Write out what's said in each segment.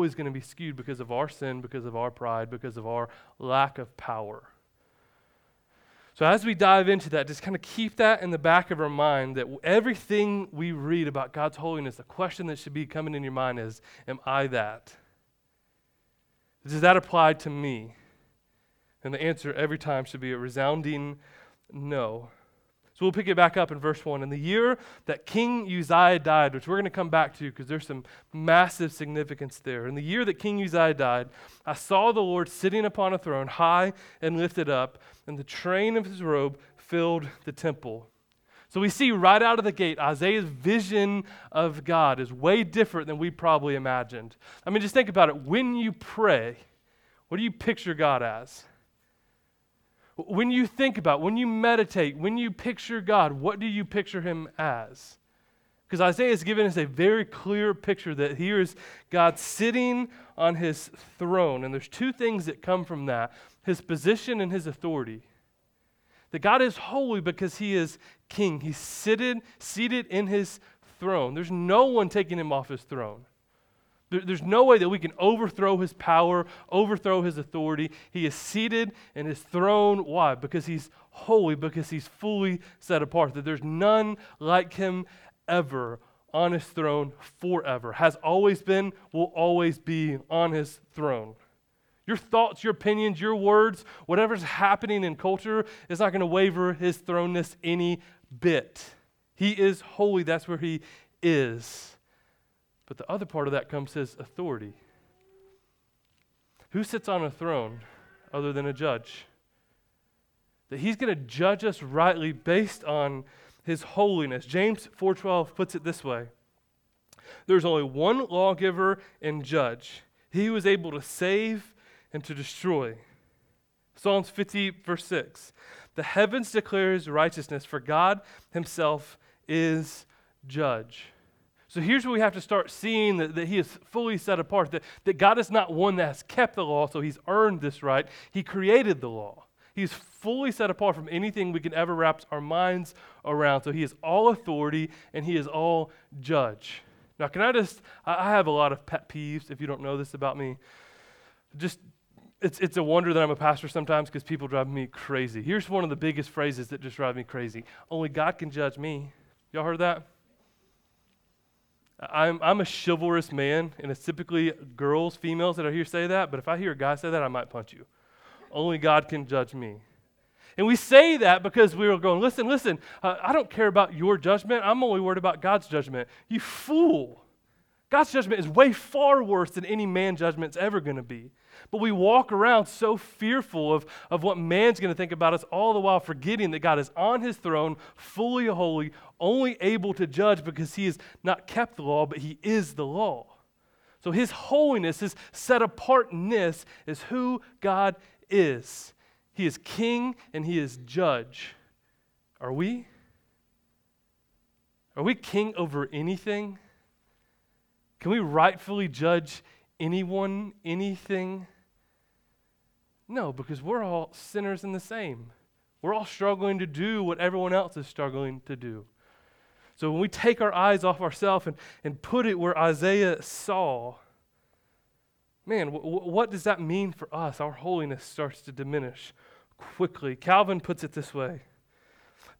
always going to be skewed because of our sin, because of our pride, because of our lack of power. So, as we dive into that, just kind of keep that in the back of our mind that everything we read about God's holiness, the question that should be coming in your mind is Am I that? Does that apply to me? And the answer every time should be a resounding no. So we'll pick it back up in verse 1. In the year that King Uzziah died, which we're going to come back to because there's some massive significance there. In the year that King Uzziah died, I saw the Lord sitting upon a throne, high and lifted up, and the train of his robe filled the temple. So we see right out of the gate, Isaiah's vision of God is way different than we probably imagined. I mean, just think about it. When you pray, what do you picture God as? When you think about, when you meditate, when you picture God, what do you picture him as? Because Isaiah has given us a very clear picture that here is God sitting on his throne. And there's two things that come from that his position and his authority. That God is holy because he is king. He's seated, seated in his throne. There's no one taking him off his throne. There's no way that we can overthrow his power, overthrow his authority. He is seated in his throne. Why? Because he's holy, because he's fully set apart. That there's none like him ever on his throne forever. Has always been, will always be on his throne. Your thoughts, your opinions, your words, whatever's happening in culture is not going to waver his thrownness any bit. He is holy. That's where he is. But the other part of that comes his authority. Who sits on a throne other than a judge? That he's going to judge us rightly based on his holiness. James 4:12 puts it this way. There's only one lawgiver and judge. He is able to save and to destroy. Psalms 50 verse 6. The heavens declare his righteousness, for God himself is judge. So here's where we have to start seeing that, that he is fully set apart, that, that God is not one that has kept the law, so he's earned this right. He created the law. He's fully set apart from anything we can ever wrap our minds around. So he is all authority and he is all judge. Now, can I just, I have a lot of pet peeves, if you don't know this about me. Just, it's, it's a wonder that I'm a pastor sometimes because people drive me crazy. Here's one of the biggest phrases that just drive me crazy Only God can judge me. Y'all heard that? I'm, I'm a chivalrous man, and it's typically girls, females that I hear say that, but if I hear a guy say that, I might punch you. Only God can judge me. And we say that because we are going, listen, listen, uh, I don't care about your judgment. I'm only worried about God's judgment. You fool. God's judgment is way far worse than any man judgment's ever going to be. But we walk around so fearful of, of what man's going to think about us, all the while forgetting that God is on his throne, fully holy, only able to judge because he has not kept the law, but he is the law. So his holiness, his set apartness, is who God is. He is king and he is judge. Are we? Are we king over anything? Can we rightfully judge anyone, anything? No, because we're all sinners in the same. We're all struggling to do what everyone else is struggling to do. So when we take our eyes off ourselves and, and put it where Isaiah saw, man, w- what does that mean for us? Our holiness starts to diminish quickly. Calvin puts it this way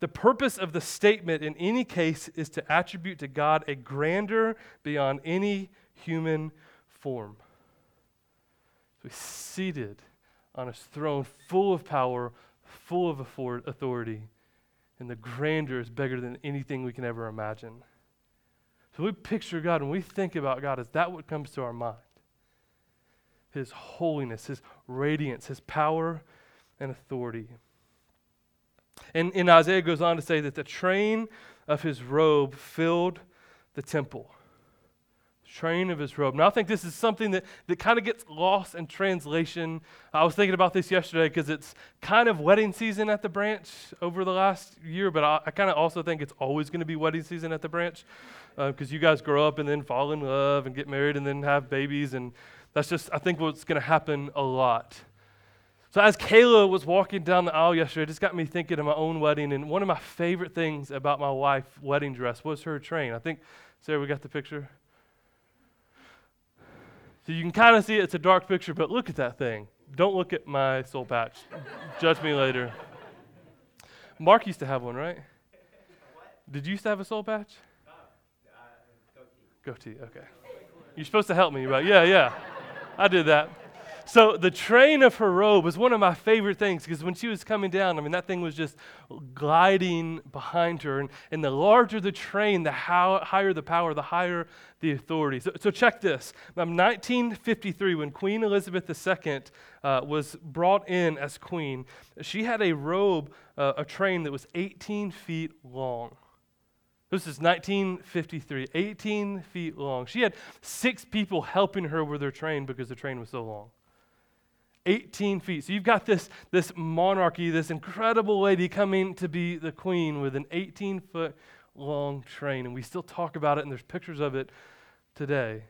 The purpose of the statement in any case is to attribute to God a grandeur beyond any human form. So he's seated on his throne, full of power, full of authority, and the grandeur is bigger than anything we can ever imagine. So we picture God and we think about God, is that what comes to our mind? His holiness, His radiance, His power and authority. And, and Isaiah goes on to say that the train of His robe filled the temple train of his robe. Now, I think this is something that, that kind of gets lost in translation. I was thinking about this yesterday because it's kind of wedding season at the branch over the last year, but I, I kind of also think it's always going to be wedding season at the branch because uh, you guys grow up and then fall in love and get married and then have babies. And that's just, I think, what's going to happen a lot. So, as Kayla was walking down the aisle yesterday, it just got me thinking of my own wedding. And one of my favorite things about my wife's wedding dress was her train. I think, Sarah, we got the picture? So you can kind of see it. it's a dark picture, but look at that thing. Don't look at my soul patch. Judge me later. Mark used to have one, right? Did you used to have a soul patch? Goatee, okay. You're supposed to help me, but yeah, yeah. I did that. So the train of her robe was one of my favorite things because when she was coming down, I mean, that thing was just gliding behind her. And, and the larger the train, the how, higher the power, the higher the authority. So, so check this. Um, 1953, when Queen Elizabeth II uh, was brought in as queen, she had a robe, uh, a train that was 18 feet long. This is 1953, 18 feet long. She had six people helping her with her train because the train was so long. 18 feet. So you've got this, this monarchy, this incredible lady coming to be the queen with an 18 foot long train. And we still talk about it, and there's pictures of it today.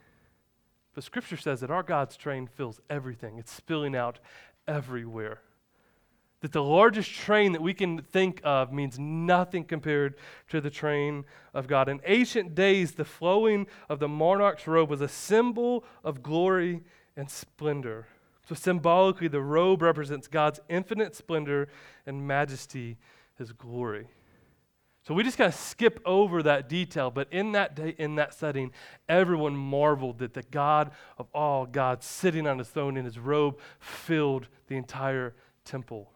But scripture says that our God's train fills everything, it's spilling out everywhere. That the largest train that we can think of means nothing compared to the train of God. In ancient days, the flowing of the monarch's robe was a symbol of glory and splendor. So, symbolically, the robe represents God's infinite splendor and majesty, his glory. So we just kind of skip over that detail, but in that day, in that setting, everyone marveled that the God of all God sitting on his throne in his robe filled the entire temple.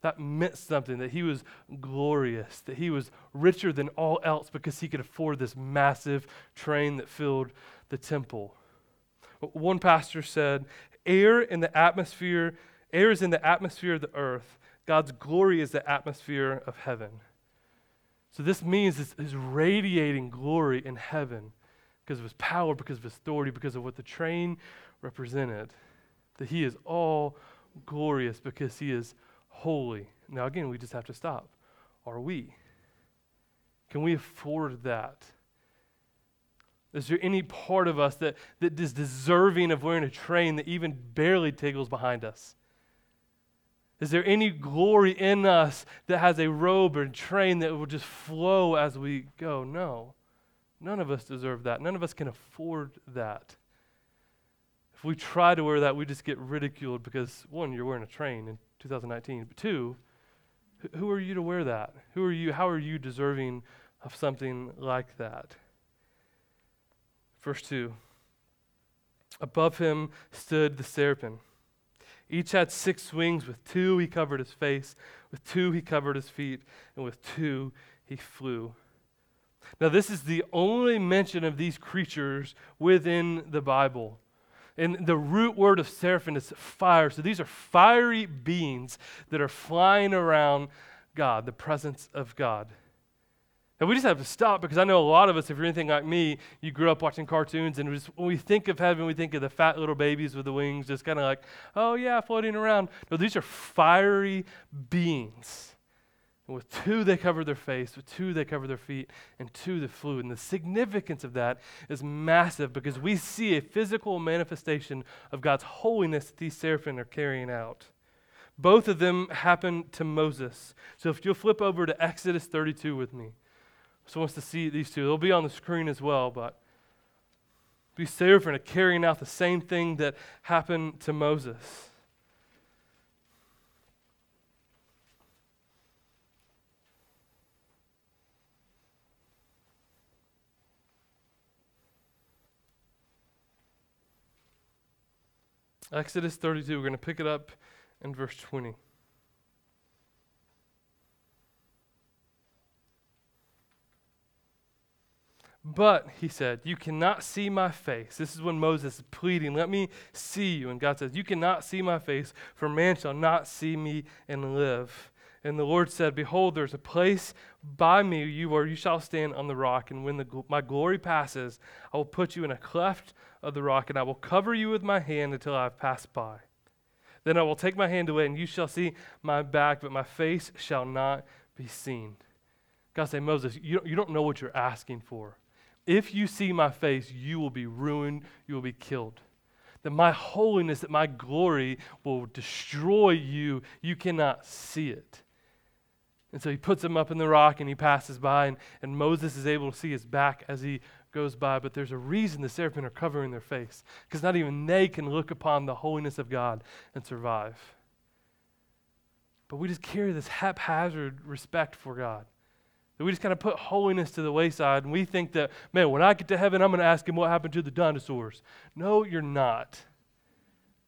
That meant something, that he was glorious, that he was richer than all else because he could afford this massive train that filled the temple. One pastor said, air in the atmosphere, air is in the atmosphere of the earth. God's glory is the atmosphere of heaven. So this means is radiating glory in heaven because of his power, because of his authority, because of what the train represented. That he is all glorious because he is holy. Now, again, we just have to stop. Are we? Can we afford that? Is there any part of us that, that is deserving of wearing a train that even barely tickles behind us? Is there any glory in us that has a robe or a train that will just flow as we go? No. None of us deserve that. None of us can afford that. If we try to wear that, we just get ridiculed because, one, you're wearing a train in 2019, but two, who are you to wear that? Who are you? How are you deserving of something like that? Verse 2 Above him stood the seraphim. Each had six wings. With two he covered his face, with two he covered his feet, and with two he flew. Now, this is the only mention of these creatures within the Bible. And the root word of seraphim is fire. So these are fiery beings that are flying around God, the presence of God. And we just have to stop because I know a lot of us, if you're anything like me, you grew up watching cartoons, and just, when we think of heaven, we think of the fat little babies with the wings, just kind of like, oh yeah, floating around. No, these are fiery beings. And with two, they cover their face, with two, they cover their feet, and two, they flew. And the significance of that is massive because we see a physical manifestation of God's holiness that these seraphim are carrying out. Both of them happened to Moses. So if you'll flip over to Exodus 32 with me. So wants to see these two. They'll be on the screen as well, but be seraphim are carrying out the same thing that happened to Moses. Exodus 32, we're going to pick it up in verse 20. But, he said, you cannot see my face. This is when Moses is pleading, Let me see you. And God says, You cannot see my face, for man shall not see me and live. And the Lord said, Behold, there's a place by me you where you shall stand on the rock. And when the, my glory passes, I will put you in a cleft of the rock, and I will cover you with my hand until I have passed by. Then I will take my hand away, and you shall see my back, but my face shall not be seen. God said, Moses, you don't, you don't know what you're asking for. If you see my face, you will be ruined, you will be killed. That my holiness, that my glory will destroy you. You cannot see it. And so he puts him up in the rock and he passes by, and, and Moses is able to see his back as he goes by, but there's a reason the seraphim are covering their face, because not even they can look upon the holiness of God and survive. But we just carry this haphazard respect for God. That we just kind of put holiness to the wayside, and we think that, man, when I get to heaven, I'm going to ask him what happened to the dinosaurs. No, you're not.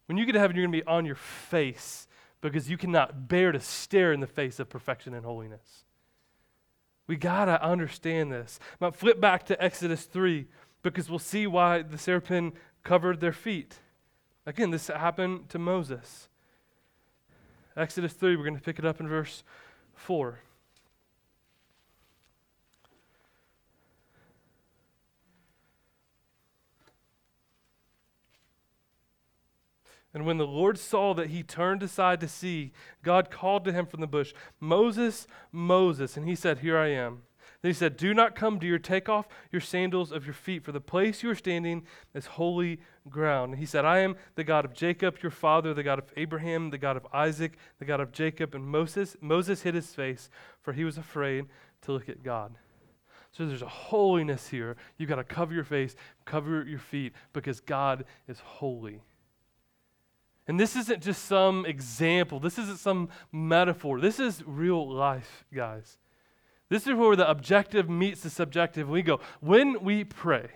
When you get to heaven, you're going to be on your face because you cannot bear to stare in the face of perfection and holiness. We got to understand this. Now, flip back to Exodus 3 because we'll see why the seraphim covered their feet. Again, this happened to Moses. Exodus 3, we're going to pick it up in verse 4. And when the Lord saw that he turned aside to see, God called to him from the bush, Moses, Moses. And he said, Here I am. Then he said, Do not come near, take off your sandals of your feet, for the place you are standing is holy ground. And he said, I am the God of Jacob, your father, the God of Abraham, the God of Isaac, the God of Jacob. And Moses, Moses hid his face, for he was afraid to look at God. So there's a holiness here. You've got to cover your face, cover your feet, because God is holy. And this isn't just some example, this isn't some metaphor. This is real life, guys. This is where the objective meets the subjective. We go, when we pray,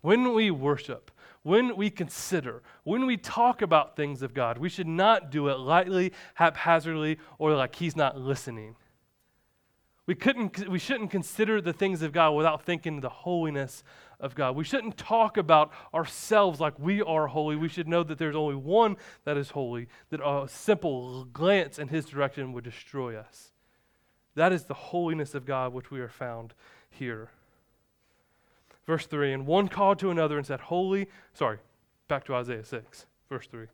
when we worship, when we consider, when we talk about things of God, we should not do it lightly, haphazardly, or like He's not listening. We, couldn't, we shouldn't consider the things of God without thinking the holiness of God. We shouldn't talk about ourselves like we are holy. We should know that there's only one that is holy, that a simple glance in his direction would destroy us. That is the holiness of God which we are found here. Verse 3 And one called to another and said, Holy, sorry, back to Isaiah 6, verse 3.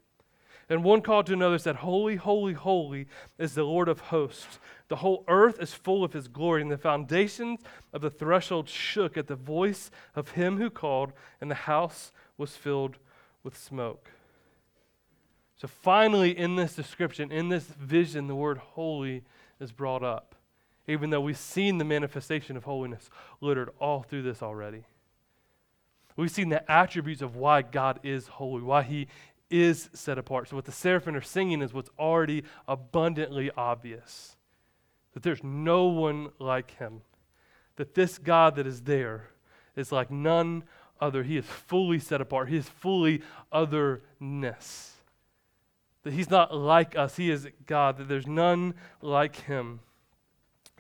And one called to another said, Holy, holy, holy is the Lord of hosts. The whole earth is full of his glory, and the foundations of the threshold shook at the voice of him who called, and the house was filled with smoke. So finally, in this description, in this vision, the word holy is brought up, even though we've seen the manifestation of holiness littered all through this already. We've seen the attributes of why God is holy, why he is set apart. So, what the seraphim are singing is what's already abundantly obvious that there's no one like him. That this God that is there is like none other. He is fully set apart, he is fully otherness. That he's not like us, he is God, that there's none like him.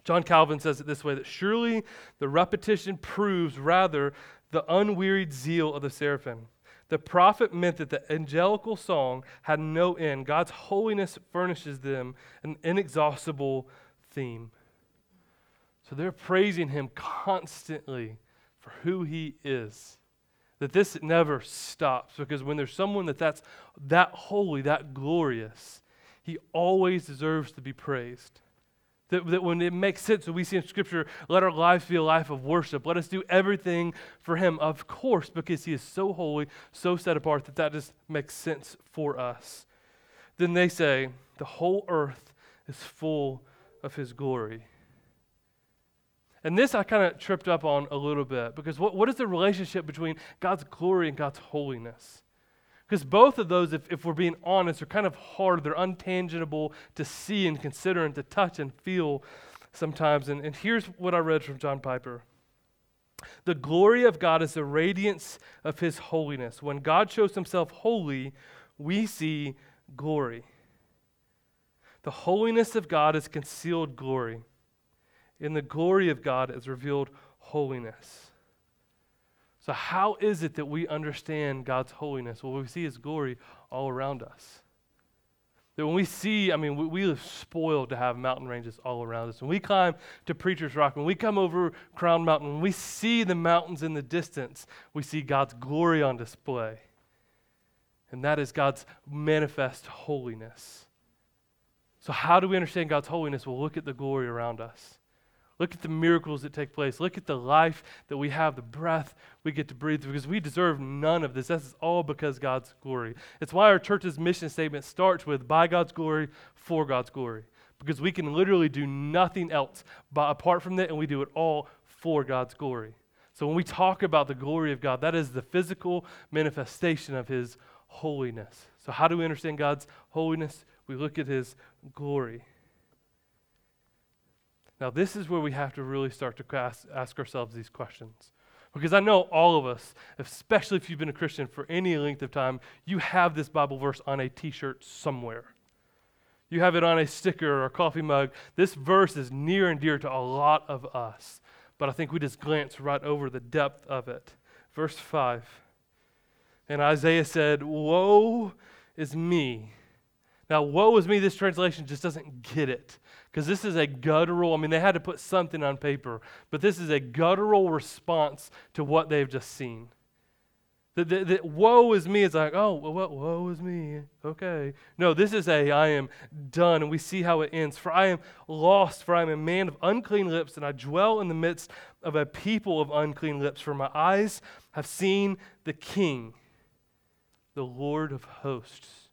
John Calvin says it this way that surely the repetition proves rather the unwearied zeal of the seraphim. The prophet meant that the angelical song had no end. God's holiness furnishes them an inexhaustible theme. So they're praising him constantly for who he is. That this never stops because when there's someone that that's that holy, that glorious, he always deserves to be praised. That, that when it makes sense, when we see in Scripture, let our lives be a life of worship. Let us do everything for Him, of course, because He is so holy, so set apart, that that just makes sense for us. Then they say, the whole earth is full of His glory. And this I kind of tripped up on a little bit because what, what is the relationship between God's glory and God's holiness? Because both of those, if, if we're being honest, are kind of hard. They're untangible to see and consider and to touch and feel sometimes. And, and here's what I read from John Piper The glory of God is the radiance of his holiness. When God shows himself holy, we see glory. The holiness of God is concealed glory. In the glory of God is revealed holiness. So, how is it that we understand God's holiness? Well, we see His glory all around us. That when we see, I mean, we, we live spoiled to have mountain ranges all around us. When we climb to Preacher's Rock, when we come over Crown Mountain, when we see the mountains in the distance, we see God's glory on display. And that is God's manifest holiness. So, how do we understand God's holiness? Well, look at the glory around us. Look at the miracles that take place. Look at the life that we have, the breath we get to breathe, because we deserve none of this. This is all because God's glory. It's why our church's mission statement starts with by God's glory, for God's glory, because we can literally do nothing else but apart from that, and we do it all for God's glory. So when we talk about the glory of God, that is the physical manifestation of his holiness. So, how do we understand God's holiness? We look at his glory. Now, this is where we have to really start to ask, ask ourselves these questions. Because I know all of us, especially if you've been a Christian for any length of time, you have this Bible verse on a t shirt somewhere. You have it on a sticker or a coffee mug. This verse is near and dear to a lot of us but I think we just glance right over the depth of it. Verse 5. And Isaiah said, Woe is me. Now, woe is me, this translation just doesn't get it. Because this is a guttural, I mean, they had to put something on paper, but this is a guttural response to what they've just seen. The, woe is me is like, oh, well, woe is me. Okay. No, this is a I am done. And we see how it ends. For I am lost, for I am a man of unclean lips, and I dwell in the midst of a people of unclean lips. For my eyes have seen the King, the Lord of hosts.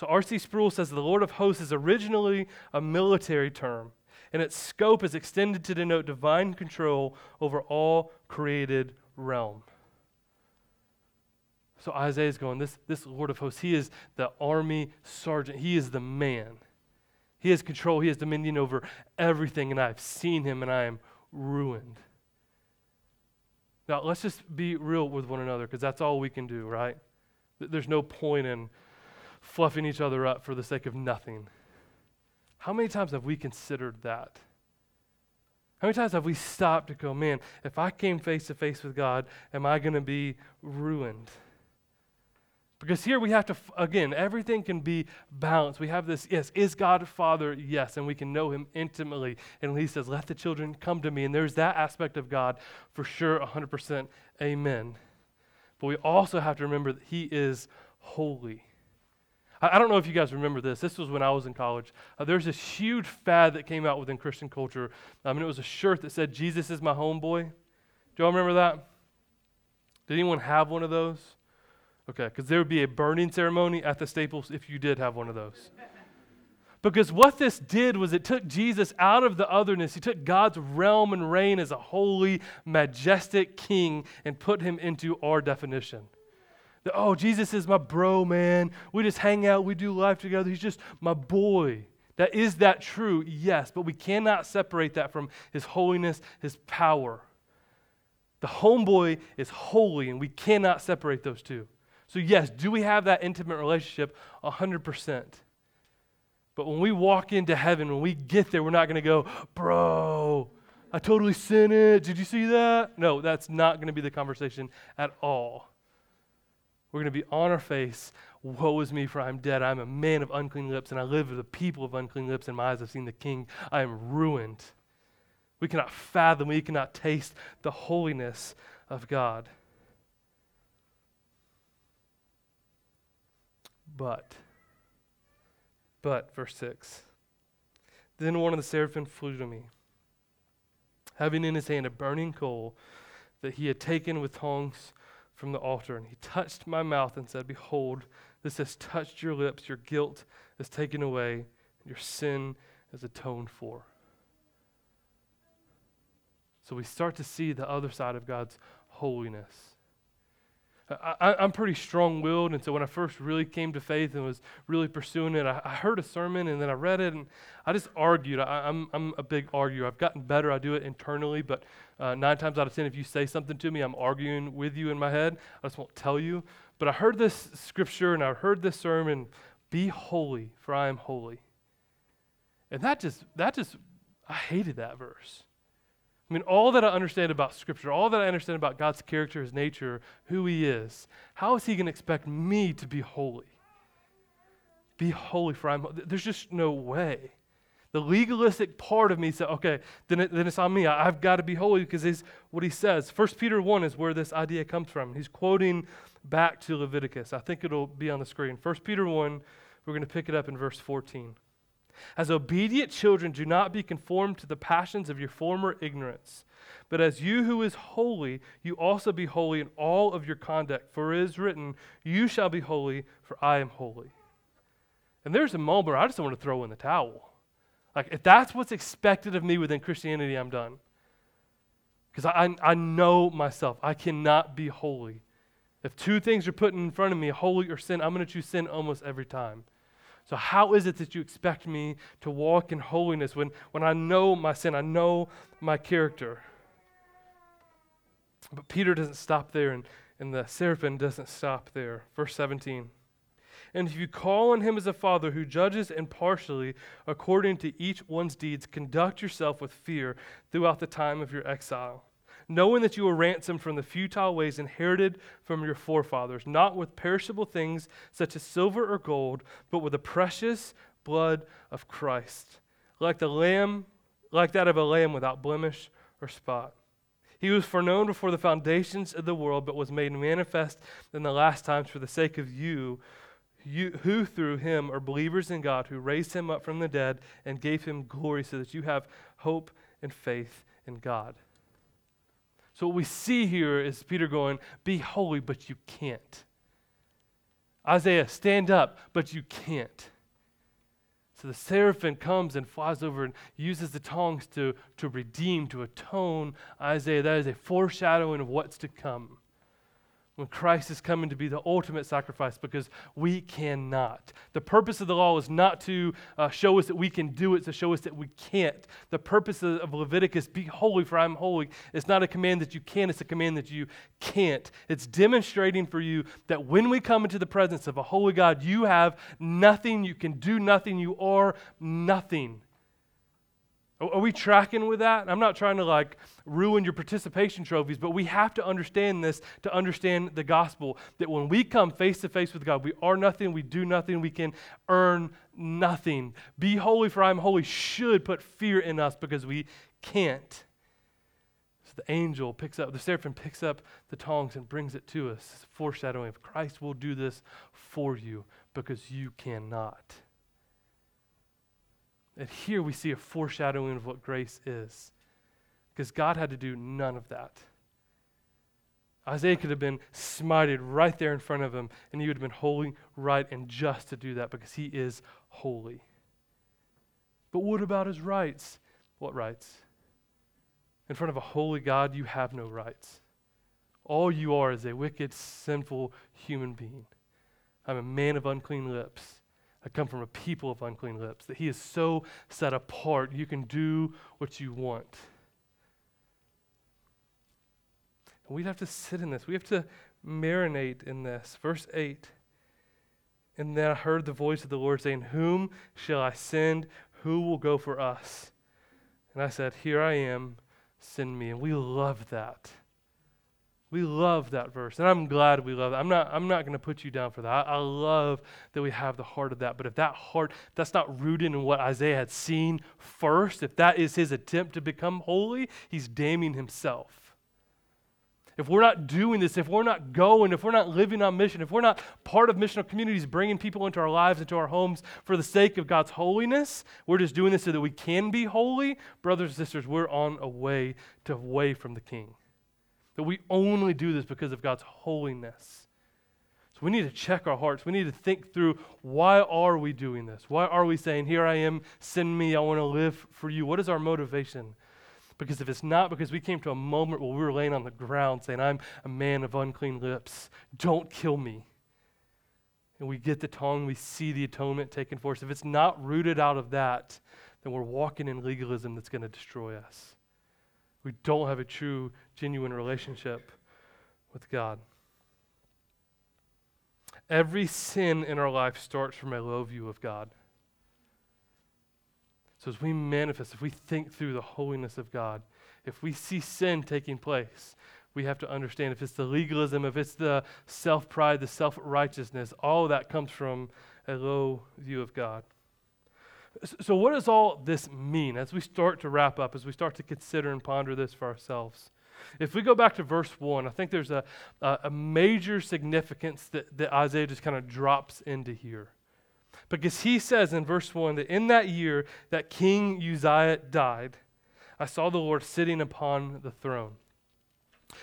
So R.C. Sproul says the Lord of hosts is originally a military term, and its scope is extended to denote divine control over all created realm. So Isaiah is going, this, this Lord of hosts, he is the army sergeant. He is the man. He has control. He has dominion over everything, and I've seen him, and I am ruined. Now, let's just be real with one another because that's all we can do, right? There's no point in fluffing each other up for the sake of nothing. How many times have we considered that? How many times have we stopped to go, man, if I came face to face with God, am I going to be ruined? Because here we have to, again, everything can be balanced. We have this, yes, is God Father? Yes, and we can know Him intimately. And He says, let the children come to me. And there's that aspect of God for sure, 100% amen. But we also have to remember that He is holy. I, I don't know if you guys remember this. This was when I was in college. Uh, there's this huge fad that came out within Christian culture. I mean, it was a shirt that said, Jesus is my homeboy. Do y'all remember that? Did anyone have one of those? Okay, because there would be a burning ceremony at the Staples if you did have one of those. Because what this did was it took Jesus out of the otherness. He took God's realm and reign as a holy, majestic king and put him into our definition. That, oh, Jesus is my bro, man. We just hang out, we do life together. He's just my boy. That is that true? Yes, but we cannot separate that from his holiness, his power. The homeboy is holy, and we cannot separate those two. So, yes, do we have that intimate relationship? 100%. But when we walk into heaven, when we get there, we're not going to go, bro, I totally sinned it. Did you see that? No, that's not going to be the conversation at all. We're going to be on our face. Woe is me, for I'm dead. I'm a man of unclean lips, and I live with a people of unclean lips, and my eyes have seen the King. I am ruined. We cannot fathom, we cannot taste the holiness of God. But, but, verse 6 Then one of the seraphim flew to me, having in his hand a burning coal that he had taken with tongs from the altar. And he touched my mouth and said, Behold, this has touched your lips, your guilt is taken away, your sin is atoned for. So we start to see the other side of God's holiness. I, am pretty strong willed, and so when I first really came to faith and was really pursuing it, I, I heard a sermon and then I read it and I just argued. I, am I'm, I'm a big arguer. I've gotten better. I do it internally, but uh, nine times out of ten, if you say something to me, I'm arguing with you in my head. I just won't tell you. But I heard this scripture and I heard this sermon be holy, for I am holy. And that just, that just, I hated that verse. I mean, all that I understand about Scripture, all that I understand about God's character, His nature, who He is, how is He going to expect me to be holy? Be holy, for I'm. There's just no way. The legalistic part of me said, okay, then, it, then it's on me. I, have got to be holy because it's what he says. First Peter 1 is where this idea comes from. He's quoting back to Leviticus. I think it'll be on the screen. First Peter 1, we're going to pick it up in verse 14. As obedient children, do not be conformed to the passions of your former ignorance. But as you who is holy, you also be holy in all of your conduct. For it is written, You shall be holy, for I am holy. And there's a moment where I just want to throw in the towel. Like, if that's what's expected of me within Christianity, I'm done. Because I, I know myself. I cannot be holy. If two things are put in front of me, holy or sin, I'm going to choose sin almost every time. So, how is it that you expect me to walk in holiness when, when I know my sin, I know my character? But Peter doesn't stop there, and, and the seraphim doesn't stop there. Verse 17. And if you call on him as a father who judges impartially according to each one's deeds, conduct yourself with fear throughout the time of your exile, knowing that you were ransomed from the futile ways inherited from your forefathers, not with perishable things such as silver or gold, but with the precious blood of Christ, like the lamb, like that of a lamb without blemish or spot. He was foreknown before the foundations of the world, but was made manifest in the last times for the sake of you you, who through him are believers in God, who raised him up from the dead and gave him glory, so that you have hope and faith in God. So, what we see here is Peter going, Be holy, but you can't. Isaiah, stand up, but you can't. So the seraphim comes and flies over and uses the tongs to, to redeem, to atone Isaiah. That is a foreshadowing of what's to come when Christ is coming to be the ultimate sacrifice because we cannot. The purpose of the law is not to uh, show us that we can do it, to show us that we can't. The purpose of, of Leviticus, be holy for I'm holy, is not a command that you can, it's a command that you can't. It's demonstrating for you that when we come into the presence of a holy God, you have nothing, you can do nothing, you are nothing. Are we tracking with that? I'm not trying to like ruin your participation trophies, but we have to understand this to understand the gospel. That when we come face to face with God, we are nothing, we do nothing, we can earn nothing. Be holy, for I am holy should put fear in us because we can't. So the angel picks up, the seraphim picks up the tongs and brings it to us, foreshadowing of Christ will do this for you because you cannot. And here we see a foreshadowing of what grace is. Because God had to do none of that. Isaiah could have been smited right there in front of him, and he would have been holy, right, and just to do that because he is holy. But what about his rights? What rights? In front of a holy God, you have no rights. All you are is a wicked, sinful human being. I'm a man of unclean lips. I come from a people of unclean lips, that he is so set apart, you can do what you want. And we'd have to sit in this. We have to marinate in this. Verse 8. And then I heard the voice of the Lord saying, Whom shall I send? Who will go for us? And I said, Here I am, send me. And we love that. We love that verse, and I'm glad we love it. I'm not, I'm not going to put you down for that. I, I, love that we have the heart of that. But if that heart, that's not rooted in what Isaiah had seen first, if that is his attempt to become holy, he's damning himself. If we're not doing this, if we're not going, if we're not living on mission, if we're not part of missional communities, bringing people into our lives, into our homes for the sake of God's holiness, we're just doing this so that we can be holy, brothers and sisters, we're on a way to away from the King. That we only do this because of God's holiness. So we need to check our hearts. We need to think through why are we doing this? Why are we saying, Here I am, send me, I want to live for you? What is our motivation? Because if it's not because we came to a moment where we were laying on the ground saying, I'm a man of unclean lips, don't kill me. And we get the tongue, we see the atonement taken for us. If it's not rooted out of that, then we're walking in legalism that's going to destroy us. We don't have a true, genuine relationship with God. Every sin in our life starts from a low view of God. So, as we manifest, if we think through the holiness of God, if we see sin taking place, we have to understand if it's the legalism, if it's the self pride, the self righteousness, all that comes from a low view of God. So, what does all this mean as we start to wrap up, as we start to consider and ponder this for ourselves? If we go back to verse 1, I think there's a, a, major significance that, that Isaiah just kind of drops into here. Because he says in verse 1 that in that year that King Uzziah died, I saw the Lord sitting upon the throne.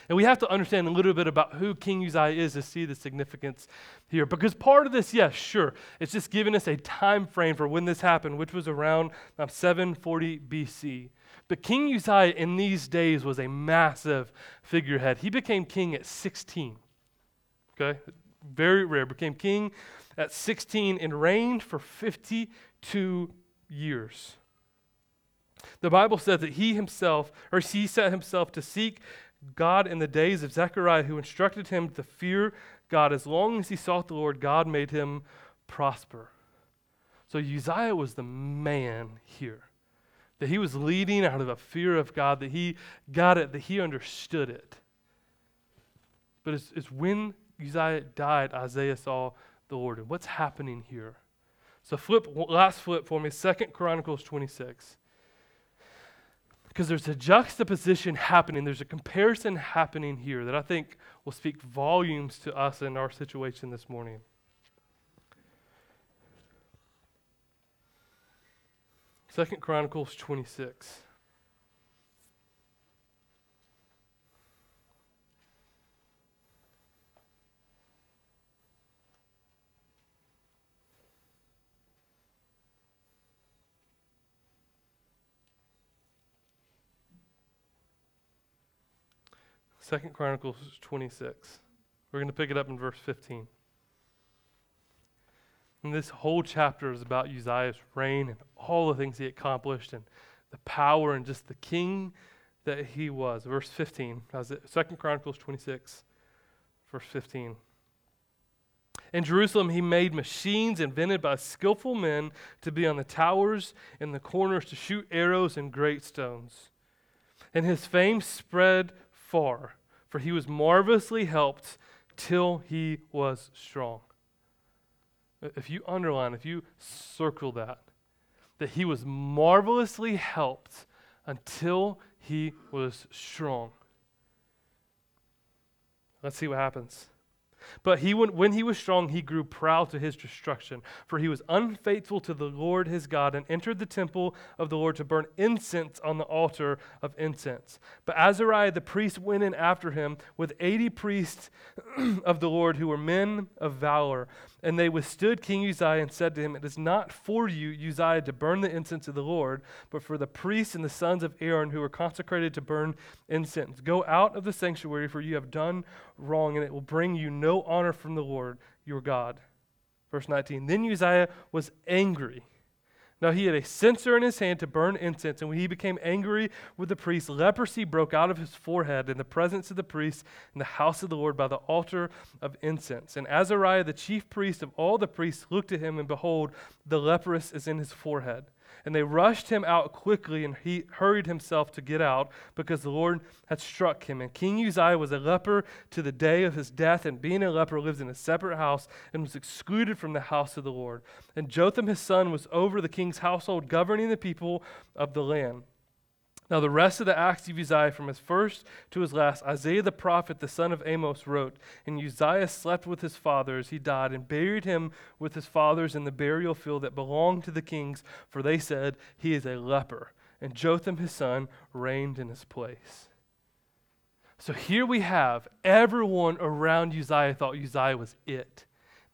And we have to understand a little bit about who King Uzziah is to see the significance here. Because part of this, yes, sure, it's just giving us a time frame for when this happened, which was around um, 740 BC. But King Uzziah in these days was a massive figurehead. He became king at 16. Okay? Very rare. Became king at 16 and reigned for 52 years. The Bible says that he himself, or he set himself to seek God in the days of Zechariah, who instructed him to fear God. As long as he sought the Lord, God made him prosper. So Uzziah was the man here. That he was leading out of a fear of God, that he got it, that he understood it. But it's, it's when Uzziah died, Isaiah saw the Lord. And what's happening here? So flip, last flip for me, Second Chronicles 26 because there's a juxtaposition happening, there's a comparison happening here that I think will speak volumes to us in our situation this morning. Second Chronicles 26. Second Chronicles 26. We're going to pick it up in verse 15. And this whole chapter is about Uzziah's reign and all the things he accomplished and the power and just the king that he was. Verse 15. Second Chronicles 26, verse 15. In Jerusalem, he made machines invented by skillful men to be on the towers and the corners to shoot arrows and great stones. And his fame spread far, for he was marvelously helped till he was strong. If you underline, if you circle that, that he was marvelously helped until he was strong. Let's see what happens. But he, when he was strong, he grew proud to his destruction. For he was unfaithful to the Lord his God and entered the temple of the Lord to burn incense on the altar of incense. But Azariah the priest went in after him with 80 priests of the Lord who were men of valor. And they withstood King Uzziah and said to him, It is not for you, Uzziah, to burn the incense of the Lord, but for the priests and the sons of Aaron who are consecrated to burn incense. Go out of the sanctuary, for you have done wrong, and it will bring you no honor from the Lord your God. Verse 19 Then Uzziah was angry now he had a censer in his hand to burn incense, and when he became angry with the priest, leprosy broke out of his forehead in the presence of the priest in the house of the Lord by the altar of incense. And Azariah, the chief priest of all the priests, looked at him, and behold, the leprous is in his forehead. And they rushed him out quickly, and he hurried himself to get out because the Lord had struck him. And King Uzziah was a leper to the day of his death, and being a leper, lived in a separate house and was excluded from the house of the Lord. And Jotham his son was over the king's household, governing the people of the land. Now, the rest of the acts of Uzziah, from his first to his last, Isaiah the prophet, the son of Amos, wrote. And Uzziah slept with his fathers. He died and buried him with his fathers in the burial field that belonged to the kings, for they said, He is a leper. And Jotham his son reigned in his place. So here we have everyone around Uzziah thought Uzziah was it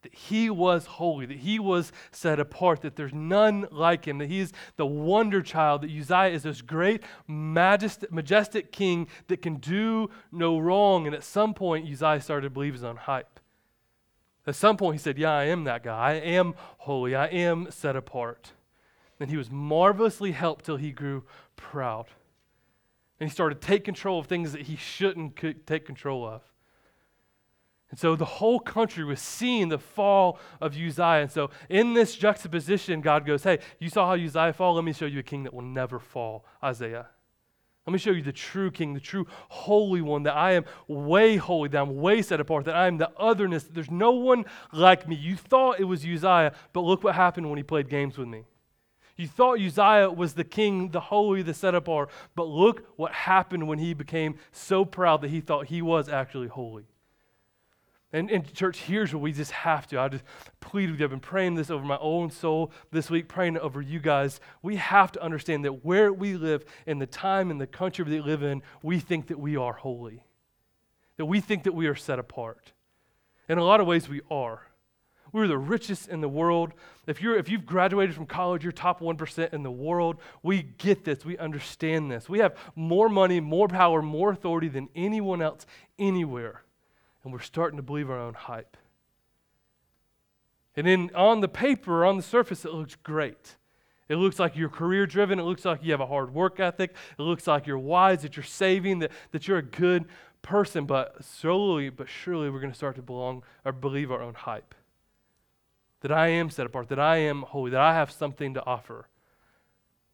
that he was holy, that he was set apart, that there's none like him, that he's the wonder child, that Uzziah is this great, majestic, majestic king that can do no wrong. And at some point, Uzziah started to believe his own hype. At some point, he said, Yeah, I am that guy. I am holy. I am set apart. And he was marvelously helped till he grew proud. And he started to take control of things that he shouldn't take control of. And so the whole country was seeing the fall of Uzziah. And so in this juxtaposition, God goes, Hey, you saw how Uzziah fall? Let me show you a king that will never fall, Isaiah. Let me show you the true king, the true holy one, that I am way holy, that I'm way set apart, that I am the otherness, there's no one like me. You thought it was Uzziah, but look what happened when he played games with me. You thought Uzziah was the king, the holy, the set apart, but look what happened when he became so proud that he thought he was actually holy. And, and church, here's what we just have to. I just plead with you. I've been praying this over my own soul this week, praying over you guys. We have to understand that where we live, in the time and the country we live in, we think that we are holy. that we think that we are set apart. In a lot of ways, we are. We're the richest in the world. If, you're, if you've graduated from college, you're top 1% in the world. We get this. We understand this. We have more money, more power, more authority than anyone else anywhere. And we're starting to believe our own hype. And then on the paper, on the surface, it looks great. It looks like you're career driven. It looks like you have a hard work ethic. It looks like you're wise, that you're saving, that, that you're a good person. But slowly but surely, we're going to start to belong or believe our own hype. That I am set apart, that I am holy, that I have something to offer.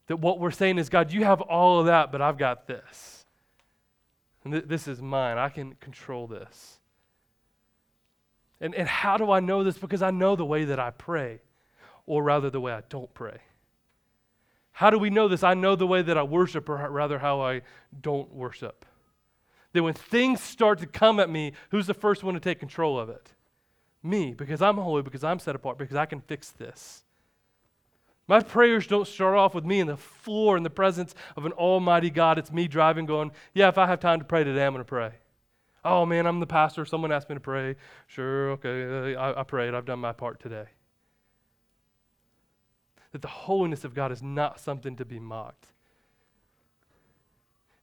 That what we're saying is, God, you have all of that, but I've got this. And th- this is mine. I can control this. And, and how do I know this? Because I know the way that I pray, or rather, the way I don't pray. How do we know this? I know the way that I worship, or rather, how I don't worship. That when things start to come at me, who's the first one to take control of it? Me, because I'm holy, because I'm set apart, because I can fix this. My prayers don't start off with me in the floor in the presence of an almighty God. It's me driving, going, Yeah, if I have time to pray today, I'm going to pray. Oh man, I'm the pastor. Someone asked me to pray. Sure, okay, uh, I, I prayed. I've done my part today. That the holiness of God is not something to be mocked.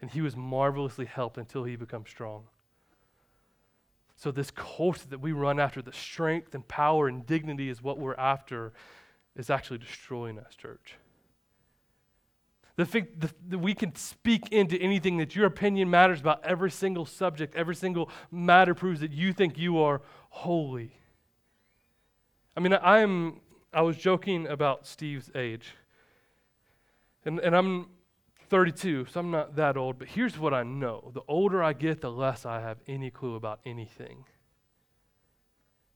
And he was marvelously helped until he becomes strong. So, this culture that we run after, the strength and power and dignity is what we're after, is actually destroying us, church. The we can speak into anything that your opinion matters about every single subject, every single matter proves that you think you are holy. I mean, I am I was joking about Steve's age. And, and I'm 32, so I'm not that old, but here's what I know. The older I get, the less I have any clue about anything.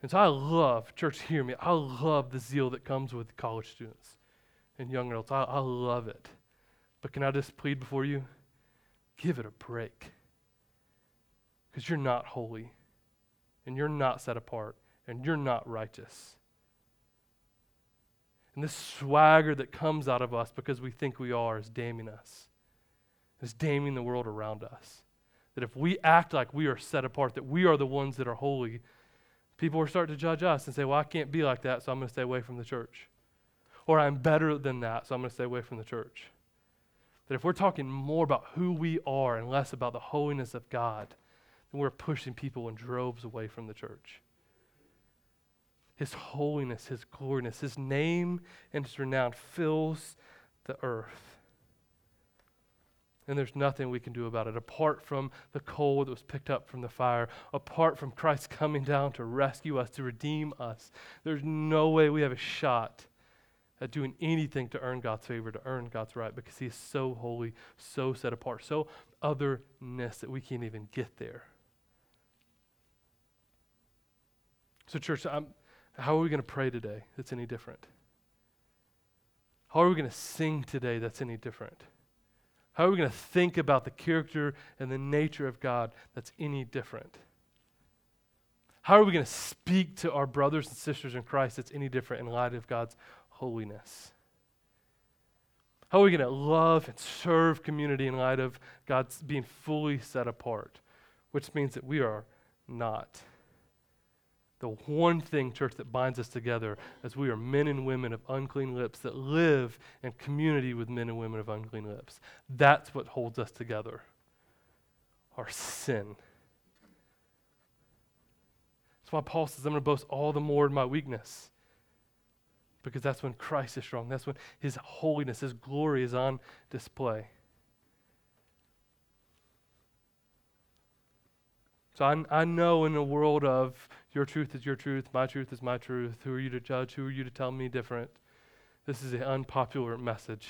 And so I love, church, hear me, I love the zeal that comes with college students and young adults. I, I love it. But can I just plead before you? Give it a break. Because you're not holy, and you're not set apart, and you're not righteous. And this swagger that comes out of us because we think we are is damning us, is damning the world around us. That if we act like we are set apart, that we are the ones that are holy, people will start to judge us and say, Well, I can't be like that, so I'm going to stay away from the church. Or I'm better than that, so I'm going to stay away from the church. That if we're talking more about who we are and less about the holiness of God, then we're pushing people in droves away from the church. His holiness, His gloriness, His name and His renown fills the earth. And there's nothing we can do about it apart from the coal that was picked up from the fire, apart from Christ coming down to rescue us, to redeem us. There's no way we have a shot at doing anything to earn God's favor, to earn God's right, because He is so holy, so set apart, so otherness that we can't even get there. So, church, I'm, how are we going to pray today that's any different? How are we going to sing today that's any different? How are we going to think about the character and the nature of God that's any different? How are we going to speak to our brothers and sisters in Christ that's any different in light of God's holiness? How are we going to love and serve community in light of God's being fully set apart? Which means that we are not. The one thing, church, that binds us together is we are men and women of unclean lips that live in community with men and women of unclean lips. That's what holds us together our sin. That's why Paul says, I'm going to boast all the more in my weakness. Because that's when Christ is strong. That's when his holiness, his glory is on display. So I, I know in a world of your truth is your truth, my truth is my truth, who are you to judge, who are you to tell me different? This is an unpopular message.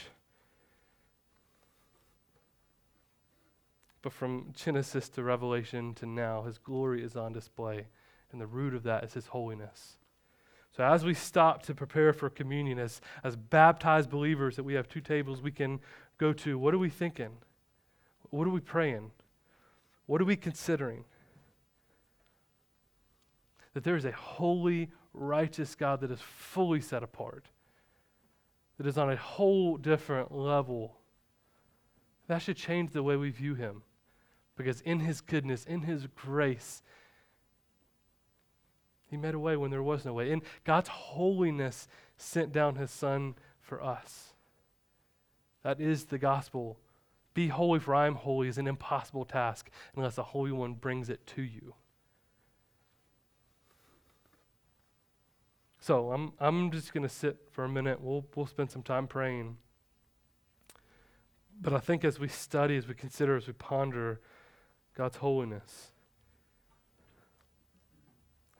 But from Genesis to Revelation to now, his glory is on display. And the root of that is his holiness. So as we stop to prepare for communion, as, as baptized believers that we have two tables we can go to, what are we thinking? What are we praying? What are we considering? That there is a holy, righteous God that is fully set apart, that is on a whole different level. That should change the way we view him because in His goodness, in His grace, He made a way when there was no way. And God's holiness, sent down His Son for us. That is the gospel. Be holy, for I am holy is an impossible task unless the Holy One brings it to you. So I'm, I'm just going to sit for a minute. We'll, we'll spend some time praying. But I think as we study, as we consider, as we ponder God's holiness,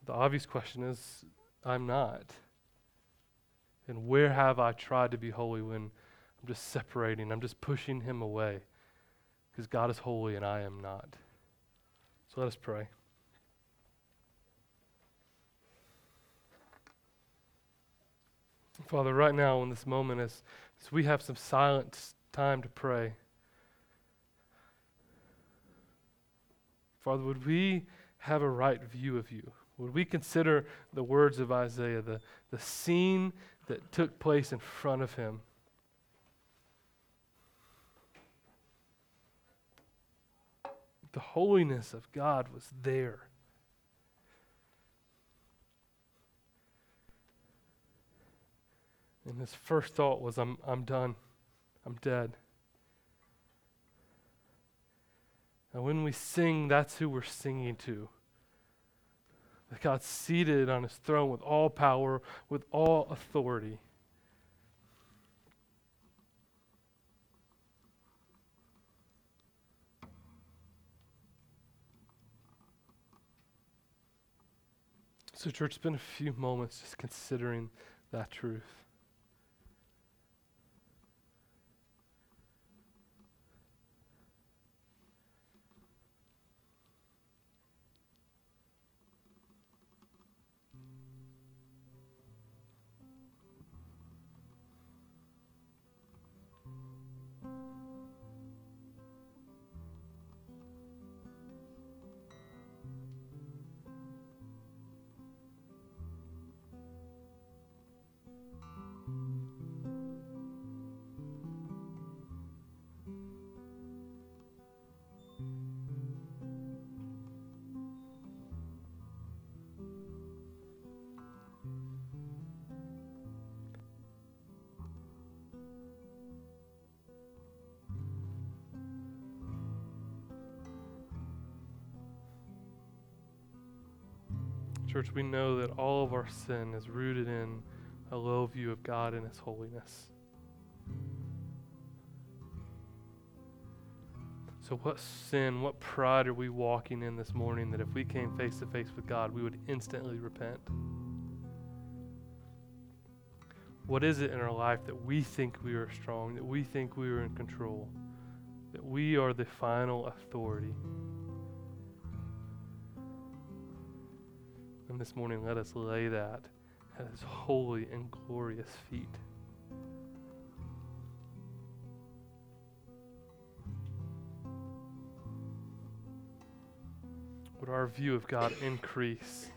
the obvious question is I'm not. And where have I tried to be holy when I'm just separating, I'm just pushing Him away? Because God is holy and I am not. So let us pray. Father, right now in this moment, as, as we have some silent time to pray, Father, would we have a right view of you? Would we consider the words of Isaiah, the, the scene that took place in front of him? The holiness of God was there. And his first thought was, I'm, I'm done. I'm dead. And when we sing, that's who we're singing to. That God's seated on his throne with all power, with all authority. So, church, spend a few moments just considering that truth. Church, we know that all of our sin is rooted in a low view of God and His holiness. So, what sin, what pride are we walking in this morning that if we came face to face with God, we would instantly repent? What is it in our life that we think we are strong, that we think we are in control, that we are the final authority? And this morning, let us lay that at his holy and glorious feet. Would our view of God increase?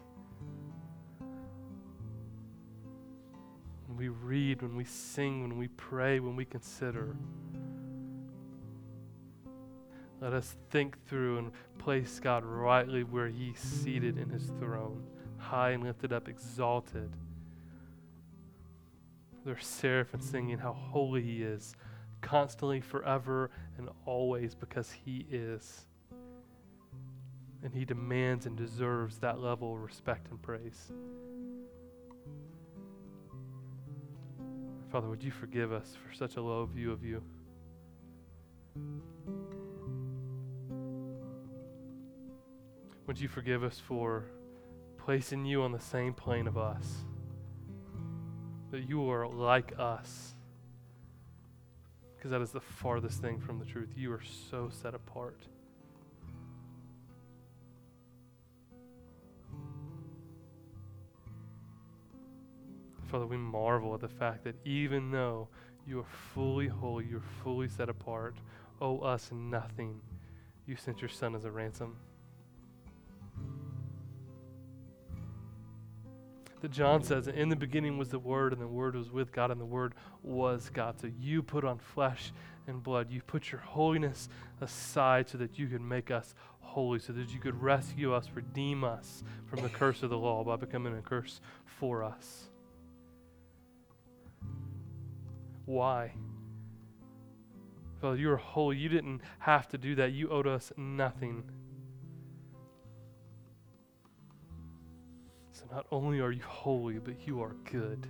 When we read, when we sing, when we pray, when we consider. Let us think through and place God rightly where He's seated in His throne high and lifted up, exalted. There's seraphim singing how holy he is, constantly, forever, and always, because he is. And he demands and deserves that level of respect and praise. Father, would you forgive us for such a low view of you? Would you forgive us for placing you on the same plane of us. That you are like us. Because that is the farthest thing from the truth. You are so set apart. Father, we marvel at the fact that even though you are fully holy, you're fully set apart, owe us nothing, you sent your Son as a ransom. That John says, In the beginning was the Word, and the Word was with God, and the Word was God. So you put on flesh and blood. You put your holiness aside so that you could make us holy, so that you could rescue us, redeem us from the curse of the law by becoming a curse for us. Why? Father, you are holy. You didn't have to do that. You owed us nothing. Not only are you holy, but you are good.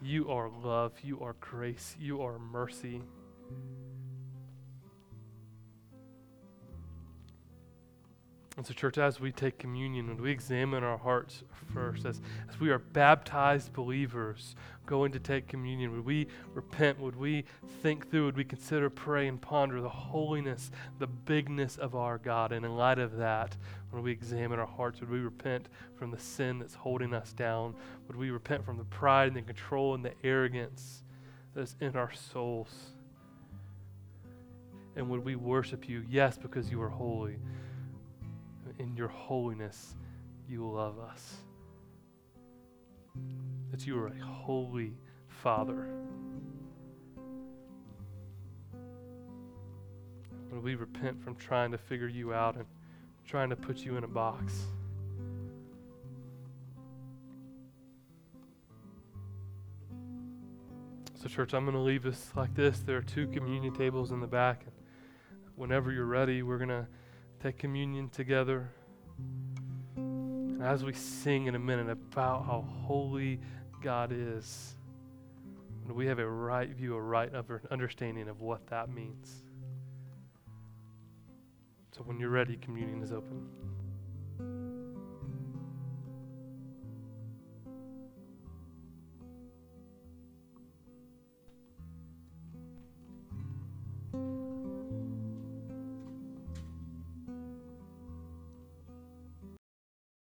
You are love. You are grace. You are mercy. And so, church, as we take communion and we examine our hearts first, as, as we are baptized believers going to take communion, would we repent? Would we think through? Would we consider, pray, and ponder the holiness, the bigness of our God? And in light of that, when we examine our hearts, would we repent from the sin that's holding us down? Would we repent from the pride and the control and the arrogance that's in our souls? And would we worship you? Yes, because you are holy in your holiness, you love us. That you are a holy Father. When we repent from trying to figure you out and trying to put you in a box. So, church, I'm going to leave us like this. There are two communion tables in the back. And whenever you're ready, we're going to take communion together. And as we sing in a minute about how holy God is, we have a right view, a right understanding of what that means. So when you're ready, communion is open.